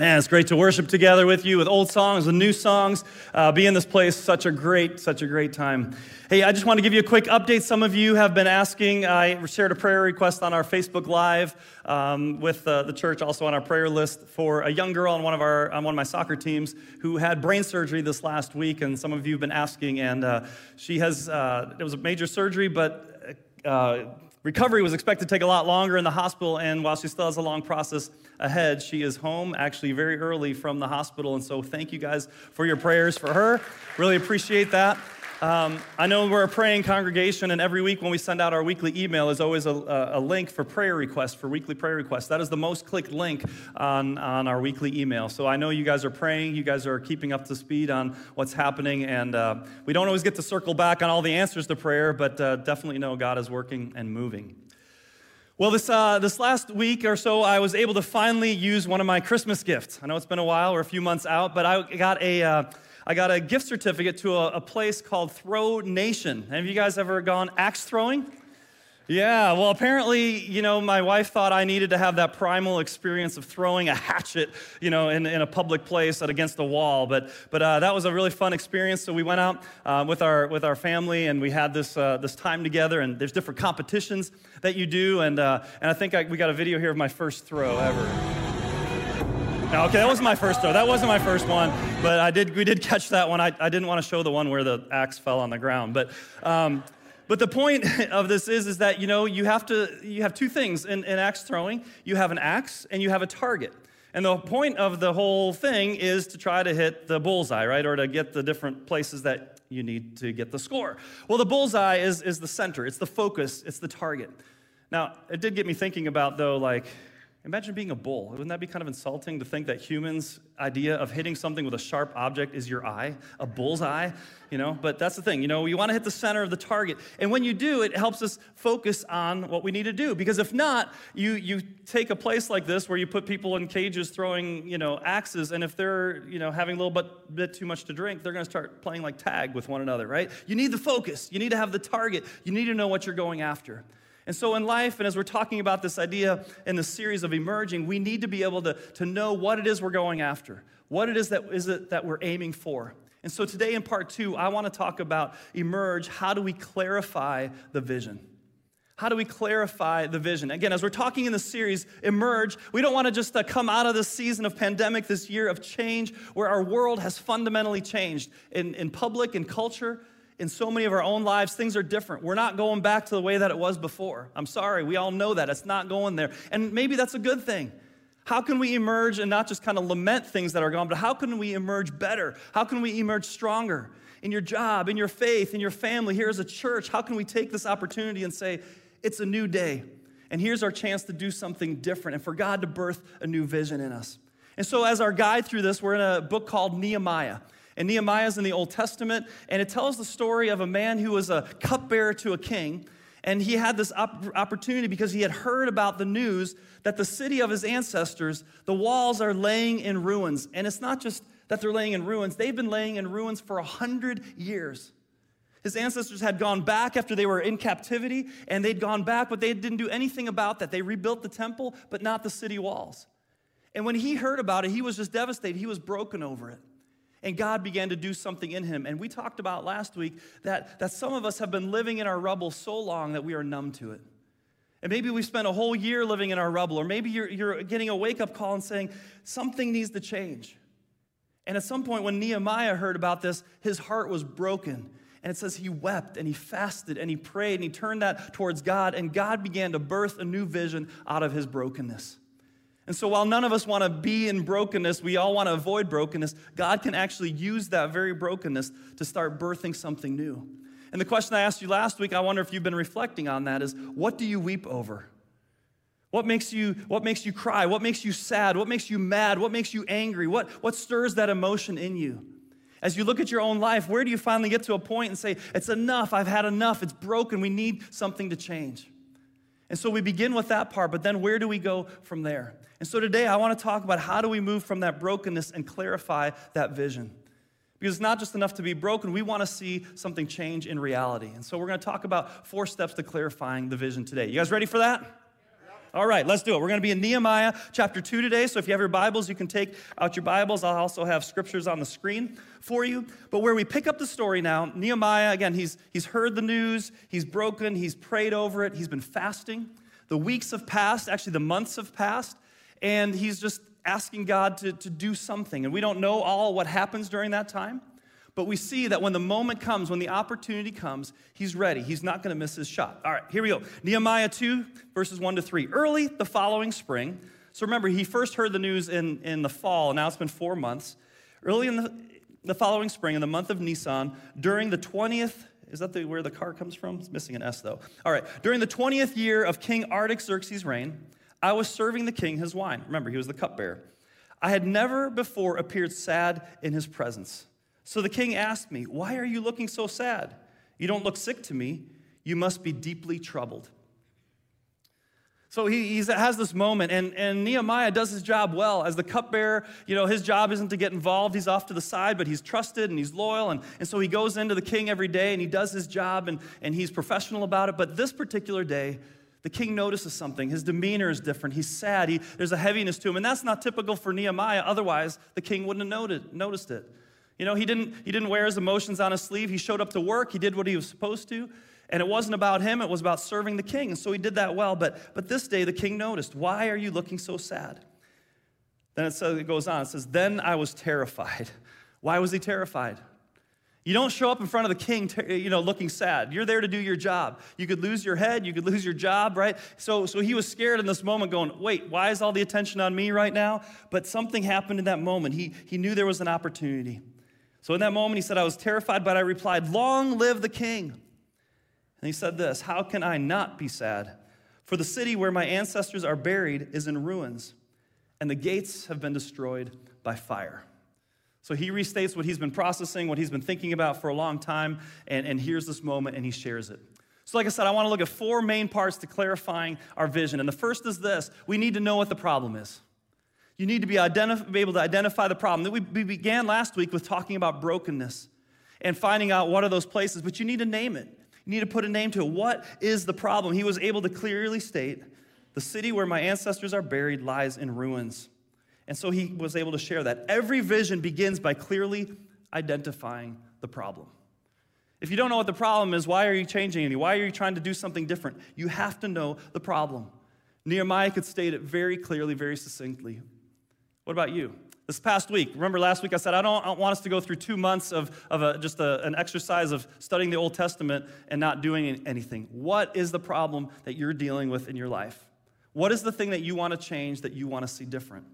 Man, it's great to worship together with you with old songs and new songs. Uh, be in this place, such a great, such a great time. Hey, I just want to give you a quick update. Some of you have been asking. I shared a prayer request on our Facebook Live um, with uh, the church, also on our prayer list for a young girl on one of our on one of my soccer teams who had brain surgery this last week, and some of you have been asking. And uh, she has uh, it was a major surgery, but uh, recovery was expected to take a lot longer in the hospital, and while she still has a long process ahead, she is home actually very early from the hospital. And so, thank you guys for your prayers for her. Really appreciate that. Um, I know we're a praying congregation, and every week when we send out our weekly email is always a, a, link for prayer requests, for weekly prayer requests. That is the most clicked link on, on our weekly email. So I know you guys are praying, you guys are keeping up to speed on what's happening, and uh, we don't always get to circle back on all the answers to prayer, but uh, definitely know God is working and moving. Well, this, uh, this last week or so, I was able to finally use one of my Christmas gifts. I know it's been a while, we're a few months out, but I got a. I got a gift certificate to a, a place called Throw Nation. Have you guys ever gone axe throwing? Yeah, well, apparently, you know, my wife thought I needed to have that primal experience of throwing a hatchet, you know, in, in a public place against a wall. But, but uh, that was a really fun experience. So we went out uh, with, our, with our family and we had this, uh, this time together. And there's different competitions that you do. And, uh, and I think I, we got a video here of my first throw ever. No, okay, that wasn't my first throw. That wasn't my first one, but I did. We did catch that one. I, I didn't want to show the one where the axe fell on the ground, but. Um, but the point of this is, is that you know you have to you have two things in, in axe throwing. You have an axe and you have a target. And the point of the whole thing is to try to hit the bullseye, right? Or to get the different places that you need to get the score. Well, the bullseye is, is the center, it's the focus, it's the target. Now, it did get me thinking about, though, like, Imagine being a bull. Wouldn't that be kind of insulting to think that humans' idea of hitting something with a sharp object is your eye, a bull's eye, you know? But that's the thing, you know, you want to hit the center of the target. And when you do, it helps us focus on what we need to do. Because if not, you, you take a place like this where you put people in cages throwing, you know, axes, and if they're, you know, having a little bit, bit too much to drink, they're going to start playing like tag with one another, right? You need the focus. You need to have the target. You need to know what you're going after. And so, in life, and as we're talking about this idea in the series of emerging, we need to be able to, to know what it is we're going after, what it is that, is it that we're aiming for. And so, today in part two, I want to talk about emerge. How do we clarify the vision? How do we clarify the vision? Again, as we're talking in the series, Emerge, we don't want to just uh, come out of this season of pandemic, this year of change, where our world has fundamentally changed in, in public, in culture, in so many of our own lives, things are different. We're not going back to the way that it was before. I'm sorry, we all know that. It's not going there. And maybe that's a good thing. How can we emerge and not just kind of lament things that are gone, but how can we emerge better? How can we emerge stronger in your job, in your faith, in your family, here as a church? How can we take this opportunity and say, it's a new day, and here's our chance to do something different and for God to birth a new vision in us? And so, as our guide through this, we're in a book called Nehemiah. And Nehemiah is in the Old Testament, and it tells the story of a man who was a cupbearer to a king. And he had this opportunity because he had heard about the news that the city of his ancestors, the walls are laying in ruins. And it's not just that they're laying in ruins, they've been laying in ruins for a hundred years. His ancestors had gone back after they were in captivity, and they'd gone back, but they didn't do anything about that. They rebuilt the temple, but not the city walls. And when he heard about it, he was just devastated. He was broken over it. And God began to do something in him. And we talked about last week that, that some of us have been living in our rubble so long that we are numb to it. And maybe we spent a whole year living in our rubble, or maybe you're, you're getting a wake up call and saying, something needs to change. And at some point, when Nehemiah heard about this, his heart was broken. And it says he wept and he fasted and he prayed and he turned that towards God, and God began to birth a new vision out of his brokenness. And so, while none of us want to be in brokenness, we all want to avoid brokenness, God can actually use that very brokenness to start birthing something new. And the question I asked you last week, I wonder if you've been reflecting on that, is what do you weep over? What makes you, what makes you cry? What makes you sad? What makes you mad? What makes you angry? What, what stirs that emotion in you? As you look at your own life, where do you finally get to a point and say, It's enough, I've had enough, it's broken, we need something to change? And so we begin with that part, but then where do we go from there? And so today I want to talk about how do we move from that brokenness and clarify that vision. Because it's not just enough to be broken, we want to see something change in reality. And so we're going to talk about four steps to clarifying the vision today. You guys ready for that? All right, let's do it. We're going to be in Nehemiah chapter 2 today. So if you have your Bibles, you can take out your Bibles. I'll also have scriptures on the screen for you. But where we pick up the story now, Nehemiah, again, he's, he's heard the news, he's broken, he's prayed over it, he's been fasting. The weeks have passed, actually, the months have passed, and he's just asking God to, to do something. And we don't know all what happens during that time. But we see that when the moment comes, when the opportunity comes, he's ready. He's not going to miss his shot. All right, here we go. Nehemiah 2, verses 1 to 3. Early the following spring, so remember, he first heard the news in, in the fall, and now it's been four months. Early in the, the following spring, in the month of Nisan, during the 20th, is that the, where the car comes from? It's missing an S though. All right, during the 20th year of King Artaxerxes' reign, I was serving the king his wine. Remember, he was the cupbearer. I had never before appeared sad in his presence. So the king asked me, Why are you looking so sad? You don't look sick to me. You must be deeply troubled. So he has this moment, and, and Nehemiah does his job well. As the cupbearer, you know, his job isn't to get involved. He's off to the side, but he's trusted and he's loyal. And, and so he goes into the king every day and he does his job and, and he's professional about it. But this particular day, the king notices something. His demeanor is different. He's sad. He, there's a heaviness to him. And that's not typical for Nehemiah. Otherwise, the king wouldn't have noted, noticed it. You know, he didn't, he didn't wear his emotions on his sleeve. He showed up to work. He did what he was supposed to. And it wasn't about him, it was about serving the king. And so he did that well. But, but this day, the king noticed, Why are you looking so sad? Then it, says, it goes on. It says, Then I was terrified. Why was he terrified? You don't show up in front of the king, you know, looking sad. You're there to do your job. You could lose your head, you could lose your job, right? So, so he was scared in this moment, going, "Wait, why is all the attention on me right now?" But something happened in that moment. He he knew there was an opportunity. So in that moment, he said, I was terrified, but I replied, Long live the king. And he said this How can I not be sad? For the city where my ancestors are buried is in ruins, and the gates have been destroyed by fire. So he restates what he's been processing, what he's been thinking about for a long time, and, and here's this moment, and he shares it. So, like I said, I want to look at four main parts to clarifying our vision. And the first is this we need to know what the problem is. You need to be, identif- be able to identify the problem. We, we began last week with talking about brokenness and finding out what are those places, but you need to name it. You need to put a name to it. What is the problem? He was able to clearly state the city where my ancestors are buried lies in ruins. And so he was able to share that. Every vision begins by clearly identifying the problem. If you don't know what the problem is, why are you changing any? Why are you trying to do something different? You have to know the problem. Nehemiah could state it very clearly, very succinctly. What about you? This past week, remember last week I said I don't, I don't want us to go through two months of, of a, just a, an exercise of studying the Old Testament and not doing anything. What is the problem that you're dealing with in your life? What is the thing that you want to change, that you want to see different?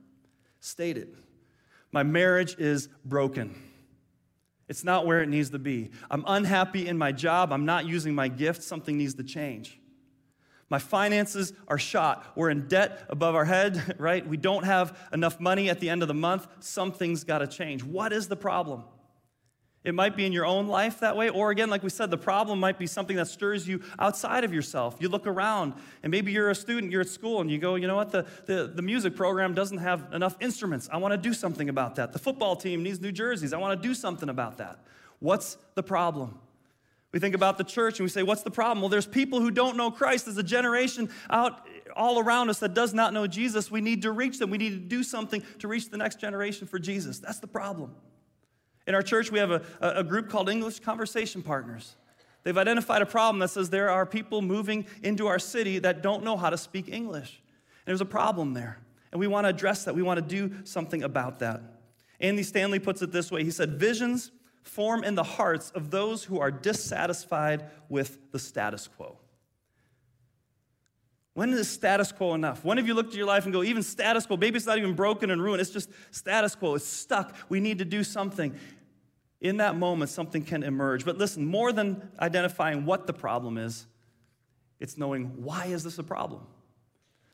State it. My marriage is broken. It's not where it needs to be. I'm unhappy in my job. I'm not using my gift. Something needs to change. My finances are shot. We're in debt above our head, right? We don't have enough money at the end of the month. Something's got to change. What is the problem? It might be in your own life that way, or again, like we said, the problem might be something that stirs you outside of yourself. You look around, and maybe you're a student, you're at school, and you go, you know what, the, the, the music program doesn't have enough instruments. I want to do something about that. The football team needs new jerseys. I want to do something about that. What's the problem? We think about the church and we say, what's the problem? Well, there's people who don't know Christ. There's a generation out all around us that does not know Jesus. We need to reach them. We need to do something to reach the next generation for Jesus. That's the problem. In our church, we have a, a group called English Conversation Partners. They've identified a problem that says there are people moving into our city that don't know how to speak English. And there's a problem there. And we want to address that. We want to do something about that. Andy Stanley puts it this way He said, Visions form in the hearts of those who are dissatisfied with the status quo. When is status quo enough? When have you looked at your life and go, even status quo, maybe it's not even broken and ruined, it's just status quo, it's stuck. We need to do something. In that moment, something can emerge. But listen, more than identifying what the problem is, it's knowing why is this a problem?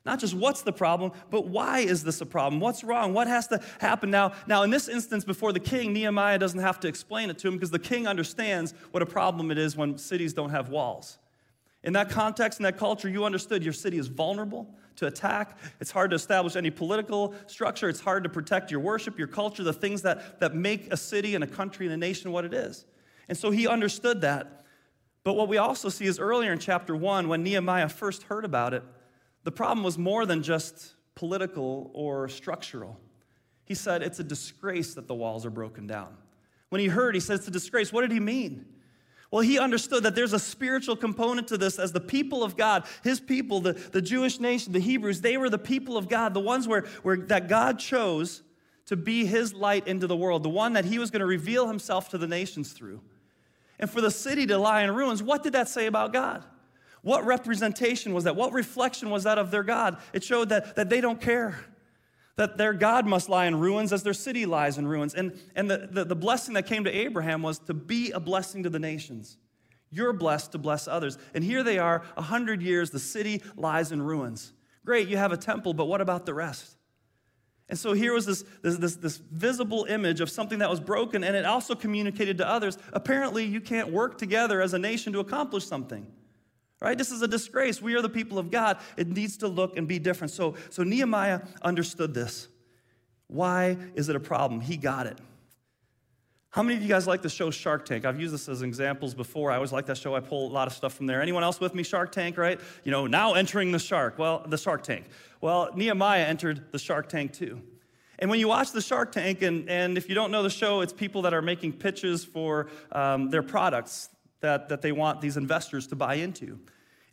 Not just what's the problem, but why is this a problem? What's wrong? What has to happen now? Now, in this instance, before the king, Nehemiah doesn't have to explain it to him because the king understands what a problem it is when cities don't have walls. In that context, in that culture, you understood your city is vulnerable to attack. It's hard to establish any political structure. It's hard to protect your worship, your culture, the things that, that make a city and a country and a nation what it is. And so he understood that. But what we also see is earlier in chapter one, when Nehemiah first heard about it, The problem was more than just political or structural. He said, It's a disgrace that the walls are broken down. When he heard, he said, It's a disgrace. What did he mean? Well, he understood that there's a spiritual component to this as the people of God, his people, the, the Jewish nation, the Hebrews, they were the people of God, the ones where, where that God chose to be his light into the world, the one that he was going to reveal himself to the nations through. And for the city to lie in ruins, what did that say about God? What representation was that? What reflection was that of their God? It showed that, that they don't care, that their God must lie in ruins as their city lies in ruins. And, and the, the, the blessing that came to Abraham was to be a blessing to the nations. You're blessed to bless others. And here they are, a hundred years, the city lies in ruins. Great, you have a temple, but what about the rest? And so here was this, this, this, this, visible image of something that was broken, and it also communicated to others apparently, you can't work together as a nation to accomplish something. Right? This is a disgrace. We are the people of God. It needs to look and be different. So, so Nehemiah understood this. Why is it a problem? He got it. How many of you guys like the show Shark Tank? I've used this as examples before. I always like that show. I pull a lot of stuff from there. Anyone else with me? Shark Tank, right? You know, now entering the shark. Well, the Shark Tank. Well, Nehemiah entered the Shark Tank too. And when you watch the Shark Tank, and, and if you don't know the show, it's people that are making pitches for um, their products that, that they want these investors to buy into.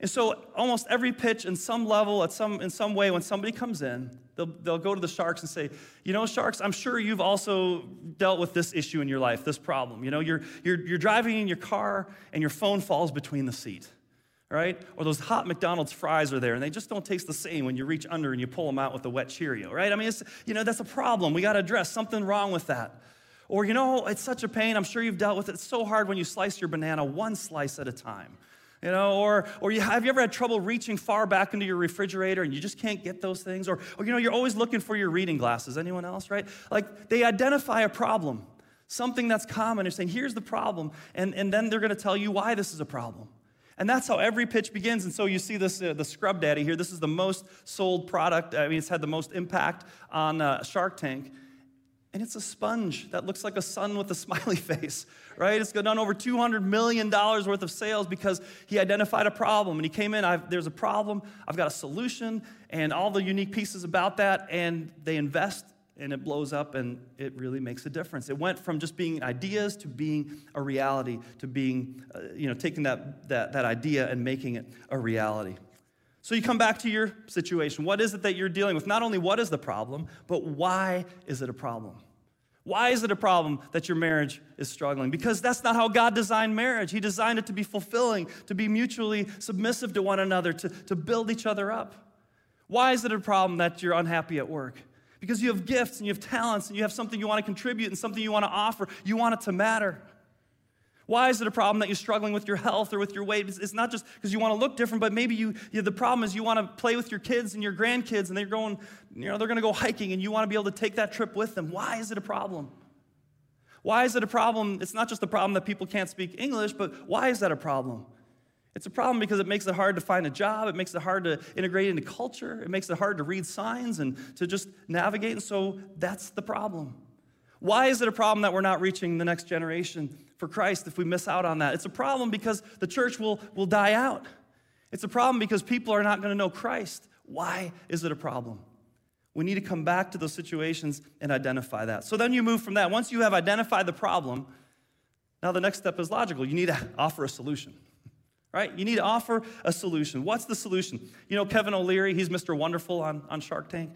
And so almost every pitch in some level, at some, in some way, when somebody comes in, they'll, they'll go to the sharks and say, you know, sharks, I'm sure you've also dealt with this issue in your life, this problem. You know, you're, you're, you're driving in your car and your phone falls between the seat, right? Or those hot McDonald's fries are there and they just don't taste the same when you reach under and you pull them out with a wet Cheerio, right? I mean, it's, you know, that's a problem. We got to address something wrong with that. Or, you know, it's such a pain. I'm sure you've dealt with it. It's so hard when you slice your banana one slice at a time you know, or, or you, have you ever had trouble reaching far back into your refrigerator and you just can't get those things? Or, or, you know, you're always looking for your reading glasses. Anyone else, right? Like they identify a problem, something that's common. They're saying, here's the problem. And, and then they're going to tell you why this is a problem. And that's how every pitch begins. And so you see this, uh, the Scrub Daddy here. This is the most sold product. I mean, it's had the most impact on uh, Shark Tank. And it's a sponge that looks like a sun with a smiley face, right? It's done over $200 million worth of sales because he identified a problem. And he came in, there's a problem, I've got a solution, and all the unique pieces about that. And they invest, and it blows up, and it really makes a difference. It went from just being ideas to being a reality, to being, uh, you know, taking that, that, that idea and making it a reality. So you come back to your situation. What is it that you're dealing with? Not only what is the problem, but why is it a problem? Why is it a problem that your marriage is struggling? Because that's not how God designed marriage. He designed it to be fulfilling, to be mutually submissive to one another, to, to build each other up. Why is it a problem that you're unhappy at work? Because you have gifts and you have talents and you have something you want to contribute and something you want to offer. You want it to matter. Why is it a problem that you're struggling with your health or with your weight? It's, not just because you want to look different, but maybe you, you, the problem is you want to play with your kids and your grandkids and they're going, you know, they're going to go hiking and you want to be able to take that trip with them. Why is it a problem? Why is it a problem? It's not just a problem that people can't speak English, but why is that a problem? It's a problem because it makes it hard to find a job. It makes it hard to integrate into culture. It makes it hard to read signs and to just navigate. And so that's the problem. Why is it a problem that we're not reaching the next generation for Christ if we miss out on that? It's a problem because the church will, will die out. It's a problem because people are not going to know Christ. Why is it a problem? We need to come back to those situations and identify that. So then you move from that. Once you have identified the problem, now the next step is logical. You need to offer a solution, right? You need to offer a solution. What's the solution? You know, Kevin O'Leary, he's Mr. Wonderful on, on Shark Tank.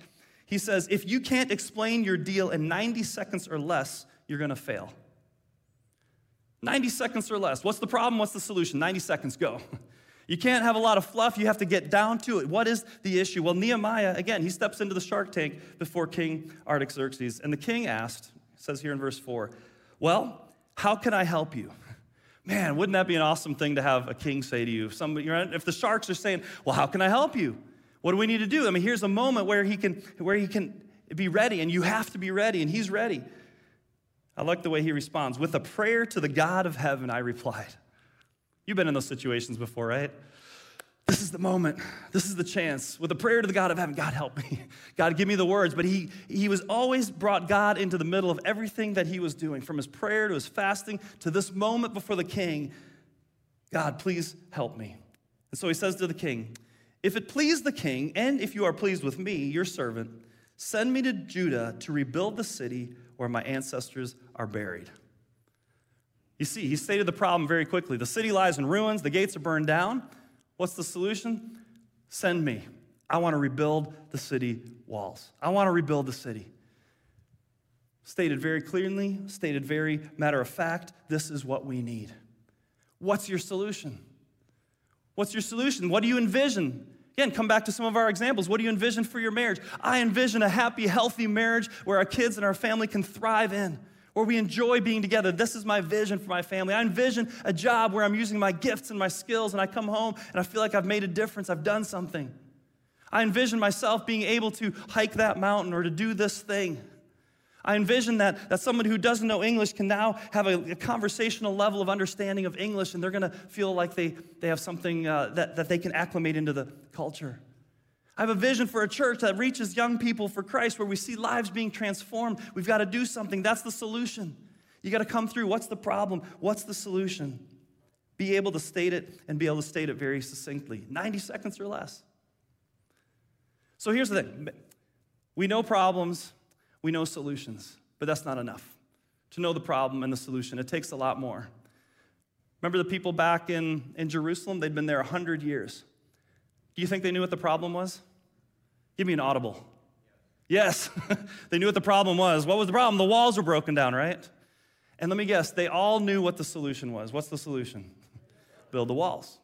He says, if you can't explain your deal in 90 seconds or less, you're gonna fail. 90 seconds or less. What's the problem? What's the solution? 90 seconds, go. You can't have a lot of fluff, you have to get down to it. What is the issue? Well, Nehemiah, again, he steps into the shark tank before King Artaxerxes. And the king asked, says here in verse 4, Well, how can I help you? Man, wouldn't that be an awesome thing to have a king say to you? If, somebody, if the sharks are saying, Well, how can I help you? What do we need to do? I mean, here's a moment where he can, where he can be ready, and you have to be ready, and he's ready. I like the way he responds. With a prayer to the God of heaven, I replied. You've been in those situations before, right? This is the moment. This is the chance. With a prayer to the God of heaven, God help me. God give me the words. But he, he was always brought God into the middle of everything that he was doing, from his prayer to his fasting to this moment before the king. God, please help me. And so he says to the king, If it please the king, and if you are pleased with me, your servant, send me to Judah to rebuild the city where my ancestors are buried. You see, he stated the problem very quickly. The city lies in ruins, the gates are burned down. What's the solution? Send me. I want to rebuild the city walls. I want to rebuild the city. Stated very clearly, stated very matter of fact, this is what we need. What's your solution? What's your solution? What do you envision? Again, come back to some of our examples. What do you envision for your marriage? I envision a happy, healthy marriage where our kids and our family can thrive in, where we enjoy being together. This is my vision for my family. I envision a job where I'm using my gifts and my skills, and I come home and I feel like I've made a difference, I've done something. I envision myself being able to hike that mountain or to do this thing. I envision that, that someone who doesn't know English can now have a, a conversational level of understanding of English and they're going to feel like they, they have something uh, that, that they can acclimate into the culture. I have a vision for a church that reaches young people for Christ where we see lives being transformed. We've got to do something. That's the solution. You got to come through. What's the problem? What's the solution? Be able to state it and be able to state it very succinctly 90 seconds or less. So here's the thing we know problems, we know solutions, but that's not enough. To know the problem and the solution, it takes a lot more. Remember the people back in, in Jerusalem? They'd been there 100 years. Do you think they knew what the problem was? Give me an audible. Yes, they knew what the problem was. What was the problem? The walls were broken down, right? And let me guess, they all knew what the solution was. What's the solution? Build the walls.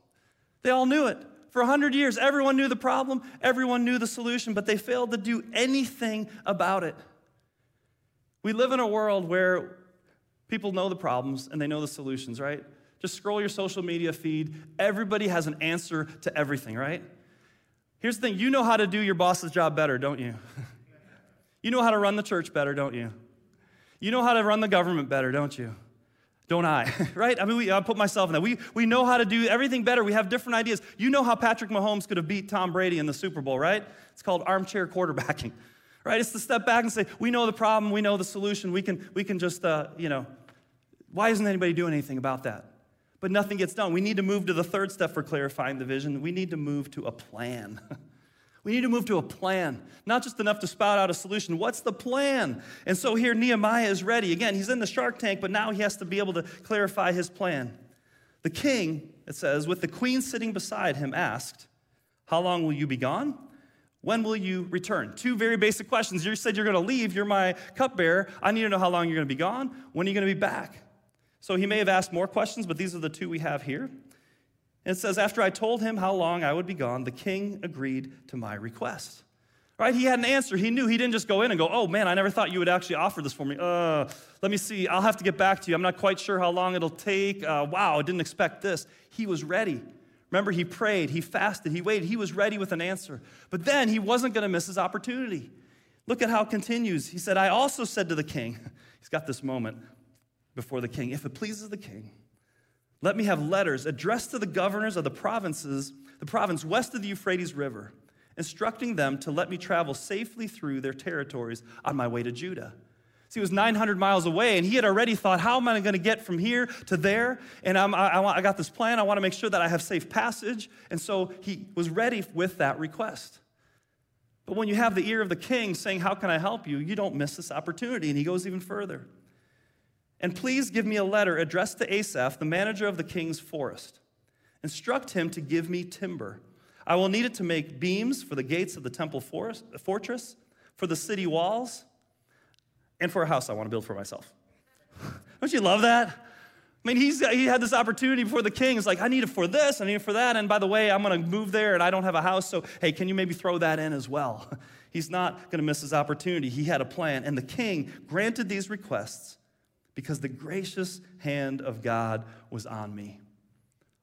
They all knew it. For 100 years, everyone knew the problem, everyone knew the solution, but they failed to do anything about it. We live in a world where people know the problems and they know the solutions, right? Just scroll your social media feed. Everybody has an answer to everything, right? Here's the thing you know how to do your boss's job better, don't you? you know how to run the church better, don't you? You know how to run the government better, don't you? Don't I? right? I mean, we, I put myself in that. We, we know how to do everything better. We have different ideas. You know how Patrick Mahomes could have beat Tom Brady in the Super Bowl, right? It's called armchair quarterbacking right? It's to step back and say, we know the problem, we know the solution, we can, we can just, uh, you know, why isn't anybody doing anything about that? But nothing gets done. We need to move to the third step for clarifying the vision. We need to move to a plan. we need to move to a plan, not just enough to spout out a solution. What's the plan? And so here Nehemiah is ready. Again, he's in the shark tank, but now he has to be able to clarify his plan. The king, it says, with the queen sitting beside him, asked, How long will you be gone? When will you return? Two very basic questions. You said you're going to leave. You're my cupbearer. I need to know how long you're going to be gone. When are you going to be back? So he may have asked more questions, but these are the two we have here. And it says, After I told him how long I would be gone, the king agreed to my request. Right? He had an answer. He knew. He didn't just go in and go, Oh man, I never thought you would actually offer this for me. Uh, let me see. I'll have to get back to you. I'm not quite sure how long it'll take. Uh, wow, I didn't expect this. He was ready. Remember, he prayed, he fasted, he waited, he was ready with an answer. But then he wasn't going to miss his opportunity. Look at how it continues. He said, I also said to the king, he's got this moment before the king, if it pleases the king, let me have letters addressed to the governors of the provinces, the province west of the Euphrates River, instructing them to let me travel safely through their territories on my way to Judah. See, he was 900 miles away, and he had already thought, how am I going to get from here to there? And I'm, I, I got this plan. I want to make sure that I have safe passage. And so he was ready with that request. But when you have the ear of the king saying, How can I help you? you don't miss this opportunity. And he goes even further. And please give me a letter addressed to Asaph, the manager of the king's forest. Instruct him to give me timber. I will need it to make beams for the gates of the temple forest, fortress, for the city walls and for a house I want to build for myself. Don't you love that? I mean, he's, he had this opportunity before the king. It's like, I need it for this, I need it for that. And by the way, I'm going to move there and I don't have a house. So, hey, can you maybe throw that in as well? He's not going to miss his opportunity. He had a plan. And the king granted these requests because the gracious hand of God was on me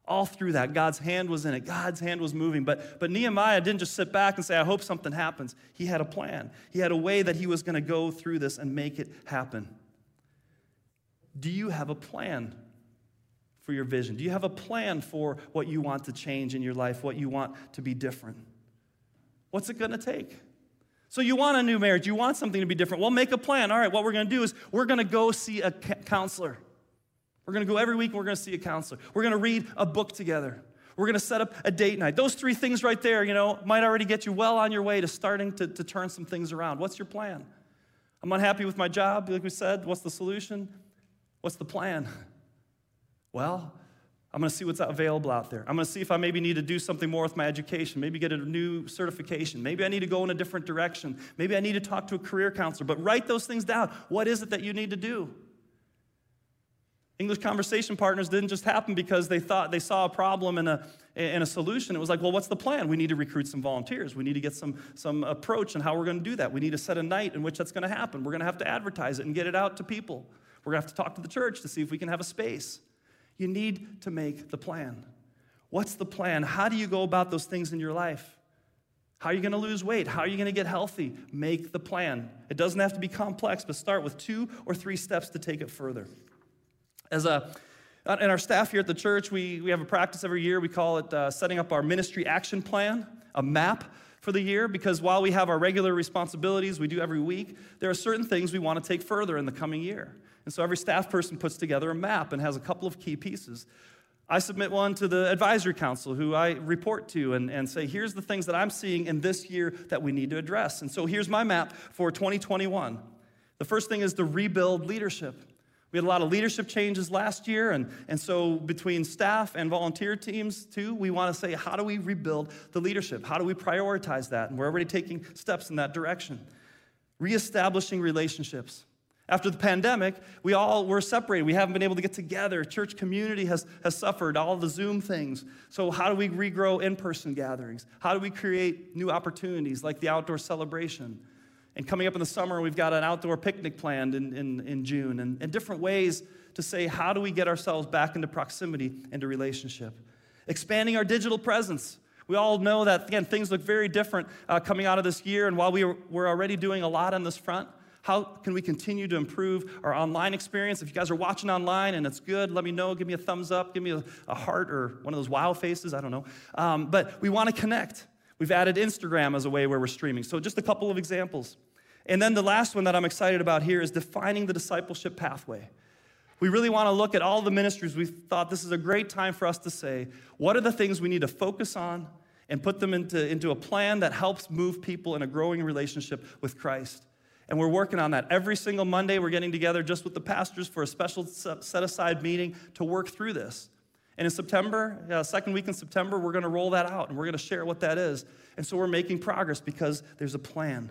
all through that. God's hand was in it. God's hand was moving. But, but nehemiah didn't just sit back and say i hope something happens. He had a plan. He had a way that he was going to go through this and make it happen. Do you have a plan for your vision? Do you have a plan for what you want to change in your life what you want to be different? What's it going to take? So you want a new marriage. You want something to be different. Well make a plan. All right what we're going to do is we're going to go see a counselor we're going to go every week and we're going to see a counselor. We're going to read a book together. We're going to set up a date night. Those three things right there, you know, might already get you well on your way to starting to, to turn some things around. What's your plan? I'm unhappy with my job, like we said. What's the solution? What's the plan? Well, I'm going to see what's available out there. I'm going to see if I maybe need to do something more with my education, maybe get a new certification. Maybe I need to go in a different direction. Maybe I need to talk to a career counselor. But write those things down. What is it that you need to do? English conversation partners didn't just happen because they thought they saw a problem and a, and a solution. It was like, well, what's the plan? We need to recruit some volunteers. We need to get some, some approach and how we're going to do that. We need to set a night in which that's going to happen. We're going to have to advertise it and get it out to people. We're going to have to talk to the church to see if we can have a space. You need to make the plan. What's the plan? How do you go about those things in your life? How are you going to lose weight? How are you going to get healthy? Make the plan. It doesn't have to be complex, but start with two or three steps to take it further. As a and our staff here at the church, we, we have a practice every year. We call it uh, setting up our ministry action plan, a map for the year, because while we have our regular responsibilities we do every week, there are certain things we want to take further in the coming year. And so every staff person puts together a map and has a couple of key pieces. I submit one to the advisory council who I report to and, and say, here's the things that I'm seeing in this year that we need to address. And so here's my map for 2021. The first thing is to rebuild leadership. We had a lot of leadership changes last year, and, and so between staff and volunteer teams, too, we want to say, how do we rebuild the leadership? How do we prioritize that? And we're already taking steps in that direction. Reestablishing relationships. After the pandemic, we all were separated. We haven't been able to get together. Church community has, has suffered, all the Zoom things. So, how do we regrow in person gatherings? How do we create new opportunities like the outdoor celebration? And coming up in the summer, we've got an outdoor picnic planned in, in, in June, and, and different ways to say, how do we get ourselves back into proximity, into relationship? Expanding our digital presence. We all know that, again, things look very different uh, coming out of this year, and while we were, we're already doing a lot on this front, how can we continue to improve our online experience? If you guys are watching online and it's good, let me know. Give me a thumbs up, give me a, a heart or one of those wow faces. I don't know. Um, but we want to connect. We've added Instagram as a way where we're streaming. So, just a couple of examples. And then the last one that I'm excited about here is defining the discipleship pathway. We really want to look at all the ministries. We thought this is a great time for us to say, what are the things we need to focus on and put them into, into a plan that helps move people in a growing relationship with Christ? And we're working on that. Every single Monday, we're getting together just with the pastors for a special set aside meeting to work through this. And in September, uh, second week in September, we're going to roll that out and we're going to share what that is. And so we're making progress because there's a plan.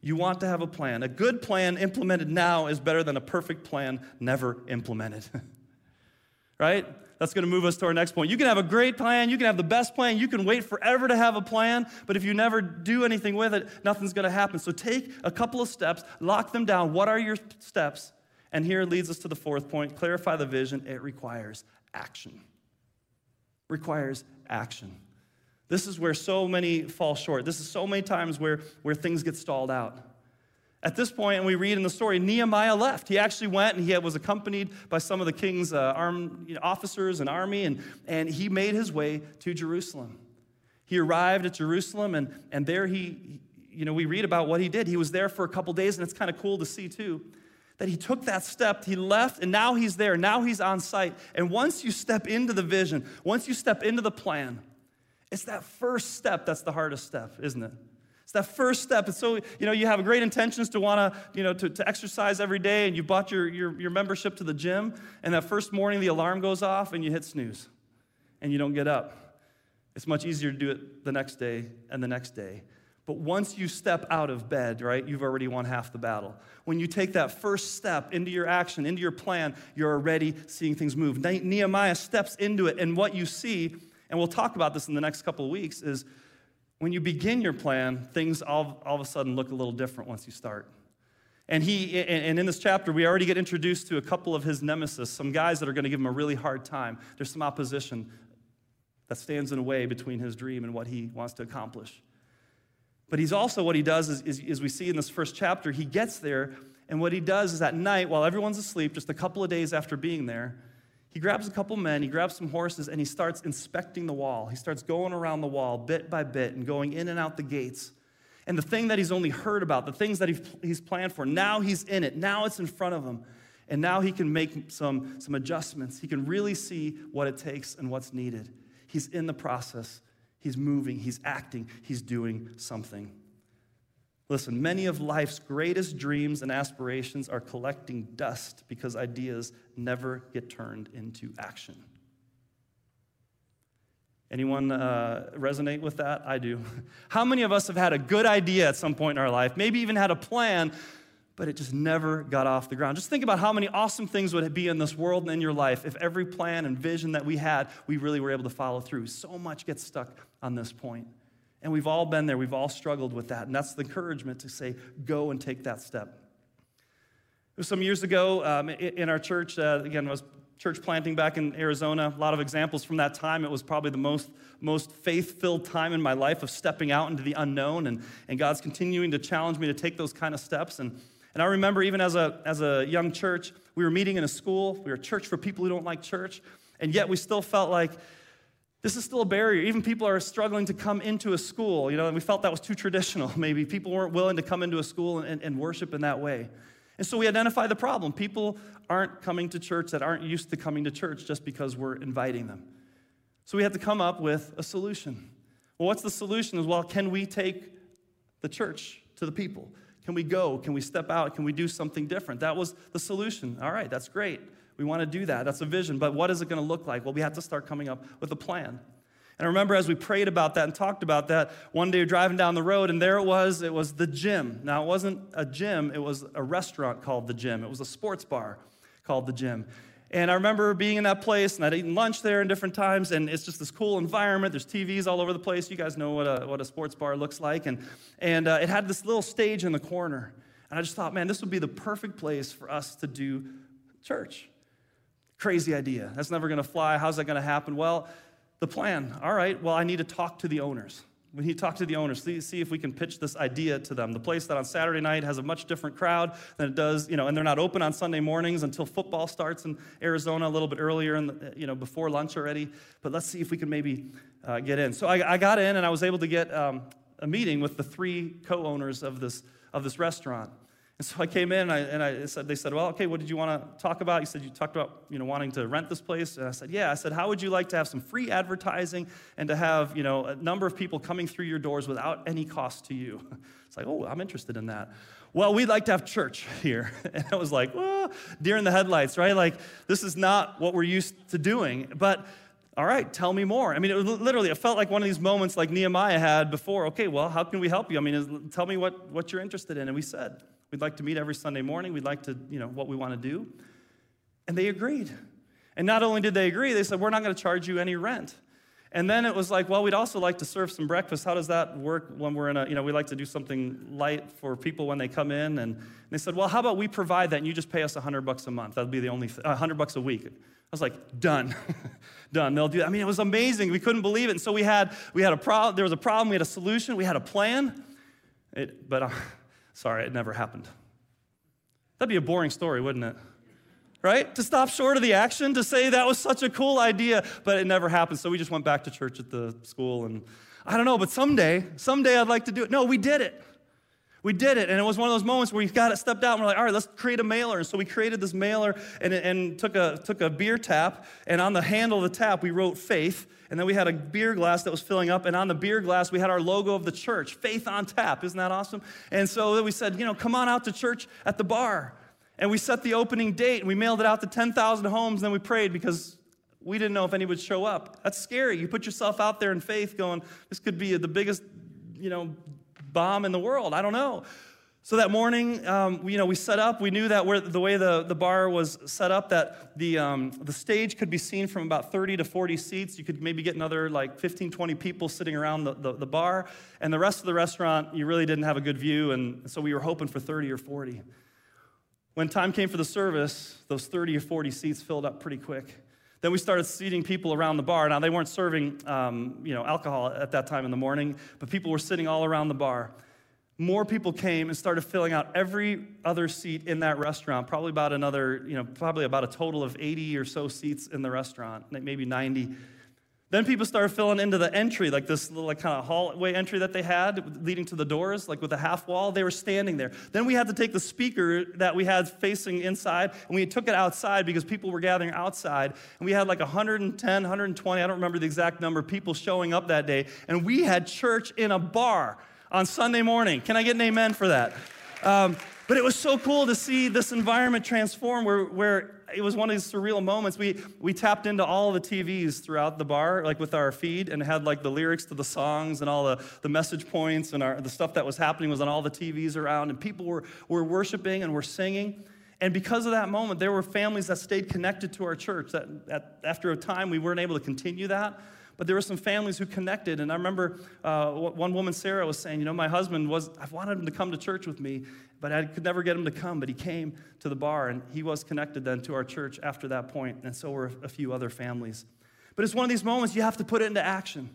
You want to have a plan. A good plan implemented now is better than a perfect plan never implemented. right? That's going to move us to our next point. You can have a great plan, you can have the best plan, you can wait forever to have a plan, but if you never do anything with it, nothing's going to happen. So take a couple of steps, lock them down. What are your steps? And here leads us to the fourth point clarify the vision. It requires action. Requires action. This is where so many fall short. This is so many times where, where things get stalled out. At this point, and we read in the story, Nehemiah left. He actually went and he was accompanied by some of the king's uh, armed you know, officers and army, and, and he made his way to Jerusalem. He arrived at Jerusalem, and, and there he, you know, we read about what he did. He was there for a couple days, and it's kind of cool to see too that he took that step, he left, and now he's there. Now he's on site. And once you step into the vision, once you step into the plan, it's that first step that's the hardest step, isn't it? It's that first step. It's so, you know, you have great intentions to want to, you know, to, to exercise every day and you bought your, your, your membership to the gym, and that first morning the alarm goes off and you hit snooze and you don't get up. It's much easier to do it the next day and the next day. But once you step out of bed, right, you've already won half the battle. When you take that first step into your action, into your plan, you're already seeing things move. Nehemiah steps into it, and what you see and we'll talk about this in the next couple of weeks, is when you begin your plan, things all, all of a sudden look a little different once you start. And he, and in this chapter, we already get introduced to a couple of his nemesis, some guys that are going to give him a really hard time. There's some opposition that stands in a way between his dream and what he wants to accomplish. But he's also, what he does is, is, is we see in this first chapter, he gets there, and what he does is at night, while everyone's asleep, just a couple of days after being there, he grabs a couple men, he grabs some horses, and he starts inspecting the wall. He starts going around the wall bit by bit and going in and out the gates. And the thing that he's only heard about, the things that he's planned for, now he's in it. Now it's in front of him. And now he can make some, some adjustments. He can really see what it takes and what's needed. He's in the process, He's moving, He's acting, He's doing something. Listen, many of life's greatest dreams and aspirations are collecting dust because ideas never get turned into action. Anyone uh, resonate with that? I do. How many of us have had a good idea at some point in our life, maybe even had a plan, but it just never got off the ground? Just think about how many awesome things would be in this world and in your life if every plan and vision that we had, we really were able to follow through. So much gets stuck on this point. And we've all been there, we've all struggled with that. And that's the encouragement to say, go and take that step. It was some years ago um, in our church, uh, again, was church planting back in Arizona. A lot of examples from that time. It was probably the most, most faith filled time in my life of stepping out into the unknown, and, and God's continuing to challenge me to take those kind of steps. And, and I remember even as a, as a young church, we were meeting in a school. We were a church for people who don't like church, and yet we still felt like this is still a barrier. Even people are struggling to come into a school, you know, and we felt that was too traditional. Maybe people weren't willing to come into a school and, and worship in that way. And so we identify the problem. People aren't coming to church that aren't used to coming to church just because we're inviting them. So we have to come up with a solution. Well, what's the solution? Is well, can we take the church to the people? Can we go? Can we step out? Can we do something different? That was the solution. All right, that's great. We want to do that. That's a vision. But what is it going to look like? Well, we have to start coming up with a plan. And I remember as we prayed about that and talked about that, one day driving down the road, and there it was. It was the gym. Now, it wasn't a gym, it was a restaurant called the gym. It was a sports bar called the gym. And I remember being in that place, and I'd eaten lunch there in different times, and it's just this cool environment. There's TVs all over the place. You guys know what a, what a sports bar looks like. And, and uh, it had this little stage in the corner. And I just thought, man, this would be the perfect place for us to do church. Crazy idea. That's never going to fly. How's that going to happen? Well, the plan. All right, well, I need to talk to the owners. We need to talk to the owners, see, see if we can pitch this idea to them. The place that on Saturday night has a much different crowd than it does, you know, and they're not open on Sunday mornings until football starts in Arizona a little bit earlier, the, you know, before lunch already. But let's see if we can maybe uh, get in. So I, I, got in and I was able to get um, a meeting with the three co-owners of this, of this restaurant. And so I came in and I, and I said, they said, well, okay, what did you want to talk about? You said you talked about, you know, wanting to rent this place. And I said, yeah. I said, how would you like to have some free advertising and to have, you know, a number of people coming through your doors without any cost to you? It's like, oh, I'm interested in that. Well, we'd like to have church here. And I was like, well, deer in the headlights, right? Like, this is not what we're used to doing. But all right, tell me more. I mean, it literally, it felt like one of these moments like Nehemiah had before. Okay, well, how can we help you? I mean, tell me what, what you're interested in. And we said, We'd like to meet every Sunday morning. We'd like to, you know, what we want to do. And they agreed. And not only did they agree, they said, We're not going to charge you any rent. And then it was like, well, we'd also like to serve some breakfast. How does that work when we're in a, you know, we like to do something light for people when they come in. And they said, well, how about we provide that and you just pay us 100 bucks a month? That'd be the only, th- 100 bucks a week. I was like, done, done. They'll do that. I mean, it was amazing. We couldn't believe it. And so we had, we had a problem, there was a problem, we had a solution, we had a plan. It, but Sorry, it never happened. That'd be a boring story, wouldn't it? Right? To stop short of the action, to say that was such a cool idea, but it never happened. So we just went back to church at the school and I don't know, but someday, someday I'd like to do it. No, we did it. We did it, and it was one of those moments where we got it stepped out and we're like, all right, let's create a mailer. And so we created this mailer and, and took, a, took a beer tap, and on the handle of the tap, we wrote faith. And then we had a beer glass that was filling up, and on the beer glass, we had our logo of the church, Faith on Tap. Isn't that awesome? And so we said, you know, come on out to church at the bar. And we set the opening date, and we mailed it out to 10,000 homes, and then we prayed because we didn't know if any would show up. That's scary. You put yourself out there in faith going, this could be the biggest, you know, bomb in the world. I don't know. So that morning, um, we, you know, we set up. We knew that where, the way the, the bar was set up, that the, um, the stage could be seen from about 30 to 40 seats. You could maybe get another like 15, 20 people sitting around the, the, the bar. And the rest of the restaurant, you really didn't have a good view. And so we were hoping for 30 or 40. When time came for the service, those 30 or 40 seats filled up pretty quick. Then we started seating people around the bar. Now, they weren't serving um, you know, alcohol at that time in the morning, but people were sitting all around the bar more people came and started filling out every other seat in that restaurant probably about another you know probably about a total of 80 or so seats in the restaurant maybe 90 Then people started filling into the entry, like this little like, kind of hallway entry that they had leading to the doors, like with a half wall. They were standing there. Then we had to take the speaker that we had facing inside, and we took it outside because people were gathering outside. And we had like 110, 120, I don't remember the exact number, people showing up that day. And we had church in a bar on Sunday morning. Can I get an amen for that? Um, but it was so cool to see this environment transform where, where it was one of these surreal moments. We, we tapped into all the TVs throughout the bar, like with our feed, and had like the lyrics to the songs and all the, the message points and our, the stuff that was happening was on all the TVs around. And people were, were worshiping and were singing. And because of that moment, there were families that stayed connected to our church. That, that after a time, we weren't able to continue that. But there were some families who connected. And I remember uh, one woman, Sarah, was saying, You know, my husband was, I wanted him to come to church with me, but I could never get him to come. But he came to the bar, and he was connected then to our church after that point, And so were a few other families. But it's one of these moments you have to put it into action.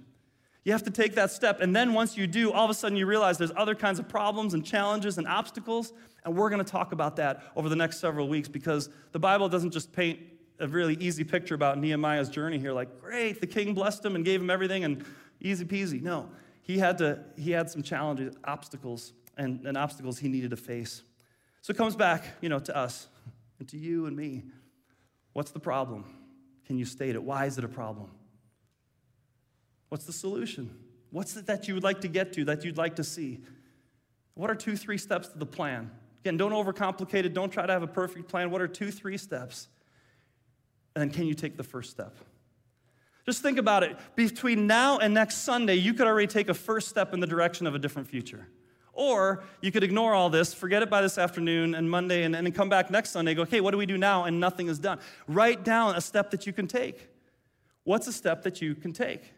You have to take that step. And then once you do, all of a sudden you realize there's other kinds of problems and challenges and obstacles. And we're going to talk about that over the next several weeks because the Bible doesn't just paint a really easy picture about Nehemiah's journey here. Like, great, the king blessed him and gave him everything and easy peasy. No, he had, to, he had some challenges, obstacles, and, and obstacles he needed to face. So it comes back, you know, to us and to you and me. What's the problem? Can you state it? Why is it a problem? What's the solution? What's it that you would like to get to, that you'd like to see? What are two, three steps to the plan? Again, don't overcomplicate it. Don't try to have a perfect plan. What are two, three steps? And then can you take the first step? Just think about it. Between now and next Sunday, you could already take a first step in the direction of a different future. Or you could ignore all this, forget it by this afternoon and Monday, and, then come back next Sunday, go, okay, what do we do now? And nothing is done. Write down a step that you can take. What's a step that you can take?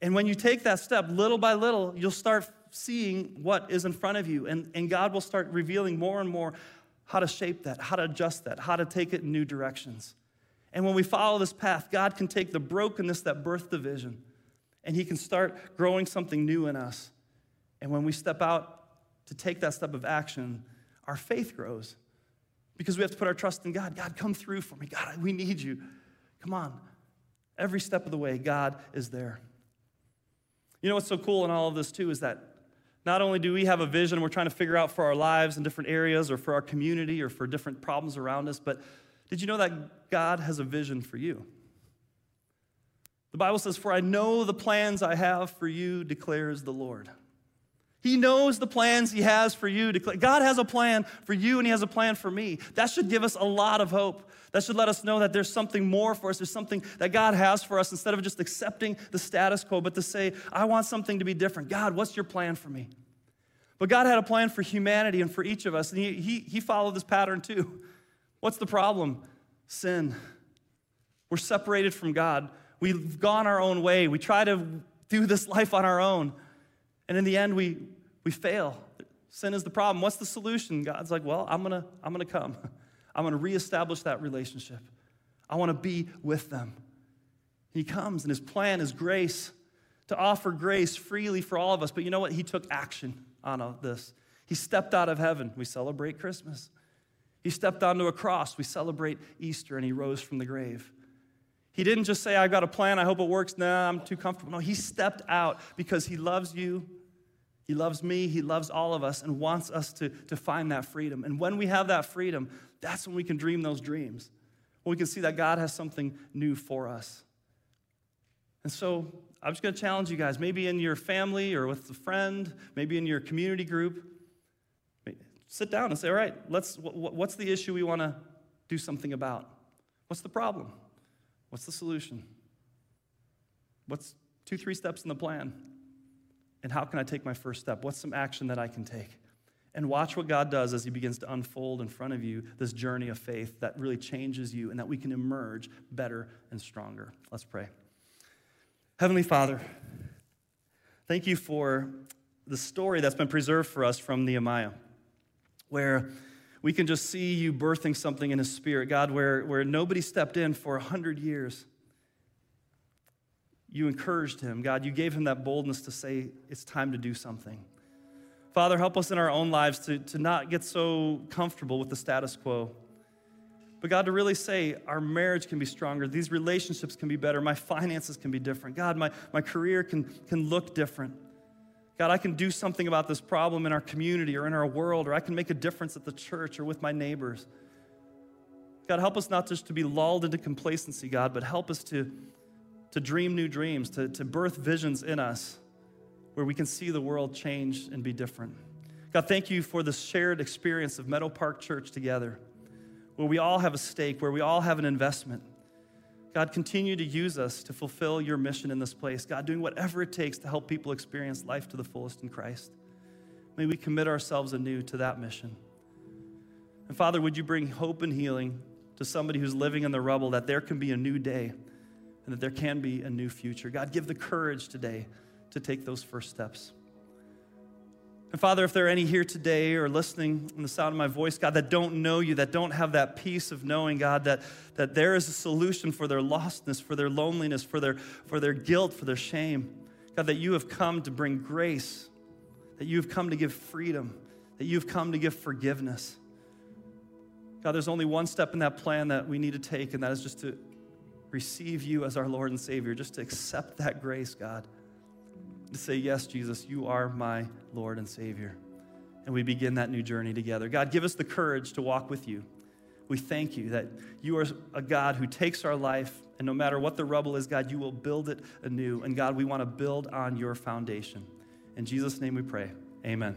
And when you take that step, little by little, you'll start seeing what is in front of you. And, and God will start revealing more and more how to shape that, how to adjust that, how to take it in new directions. And when we follow this path, God can take the brokenness that birthed the vision and He can start growing something new in us. And when we step out to take that step of action, our faith grows because we have to put our trust in God. God, come through for me. God, we need you. Come on. Every step of the way, God is there. You know what's so cool in all of this, too, is that not only do we have a vision we're trying to figure out for our lives in different areas or for our community or for different problems around us, but did you know that God has a vision for you? The Bible says, For I know the plans I have for you, declares the Lord. He knows the plans He has for you. God has a plan for you and He has a plan for me. That should give us a lot of hope. That should let us know that there's something more for us. There's something that God has for us instead of just accepting the status quo, but to say, I want something to be different. God, what's your plan for me? But God had a plan for humanity and for each of us, and He, he, he followed this pattern too. What's the problem? Sin. We're separated from God. We've gone our own way. We try to do this life on our own. And in the end, we, we fail. Sin is the problem. What's the solution? God's like, well, I'm going to I'm going to come. I'm going to reestablish that relationship. I want to be with them. He comes, and his plan is grace to offer grace freely for all of us. But you know what? He took action on this. He stepped out of heaven. We celebrate Christmas. He stepped onto a cross. We celebrate Easter, and he rose from the grave. He didn't just say, I've got a plan, I hope it works. Nah, I'm too comfortable. No, he stepped out because he loves you, he loves me, he loves all of us, and wants us to, to find that freedom. And when we have that freedom, that's when we can dream those dreams. When we can see that God has something new for us. And so I'm just going to challenge you guys, maybe in your family or with a friend, maybe in your community group sit down and say, all right, let's, what's the issue we want to do something about? What's the problem? What's the solution? What's two, three steps in the plan? And how can I take my first step? What's some action that I can take? And watch what God does as He begins to unfold in front of you this journey of faith that really changes you and that we can emerge better and stronger. Let's pray. Heavenly Father, thank you for the story that's been preserved for us from Nehemiah where we can just see you birthing something in his spirit, God, where, where nobody stepped in for a hundred years. You encouraged him, God. You gave him that boldness to say, it's time to do something. Father, help us in our own lives to, to not get so comfortable with the status quo, but God, to really say our marriage can be stronger, these relationships can be better, my finances can be different. God, my, my career can, can look different. God, I can do something about this problem in our community or in our world, or I can make a difference at the church or with my neighbors. God, help us not just to be lulled into complacency, God, but help us to, to dream new dreams, to, to birth visions in us where we can see the world change and be different. God, thank you for the shared experience of Meadow Park Church together, where we all have a stake, where we all have an investment. God, continue to use us to fulfill your mission in this place. God, doing whatever it takes to help people experience life to the fullest in Christ. May we commit ourselves anew to that mission. And Father, would you bring hope and healing to somebody who's living in the rubble that there can be a new day and that there can be a new future? God, give the courage today to take those first steps. And Father, if there are any here today or listening in the sound of my voice, God, that don't know you, that don't have that peace of knowing, God, that, that there is a solution for their lostness, for their loneliness, for their, for their guilt, for their shame. God, that you have come to bring grace, that you have come to give freedom, that you've come to give forgiveness. God, there's only one step in that plan that we need to take, and that is just to receive you as our Lord and Savior, just to accept that grace, God to say, Yes, Jesus, you are my Lord and Savior. And we begin that new journey together. God, give us the courage to walk with you. We thank you that you are a God who takes our life, and no matter what the rubble is, God, you will build it anew. And God, we want to build on your foundation. In Jesus' name we pray. Amen.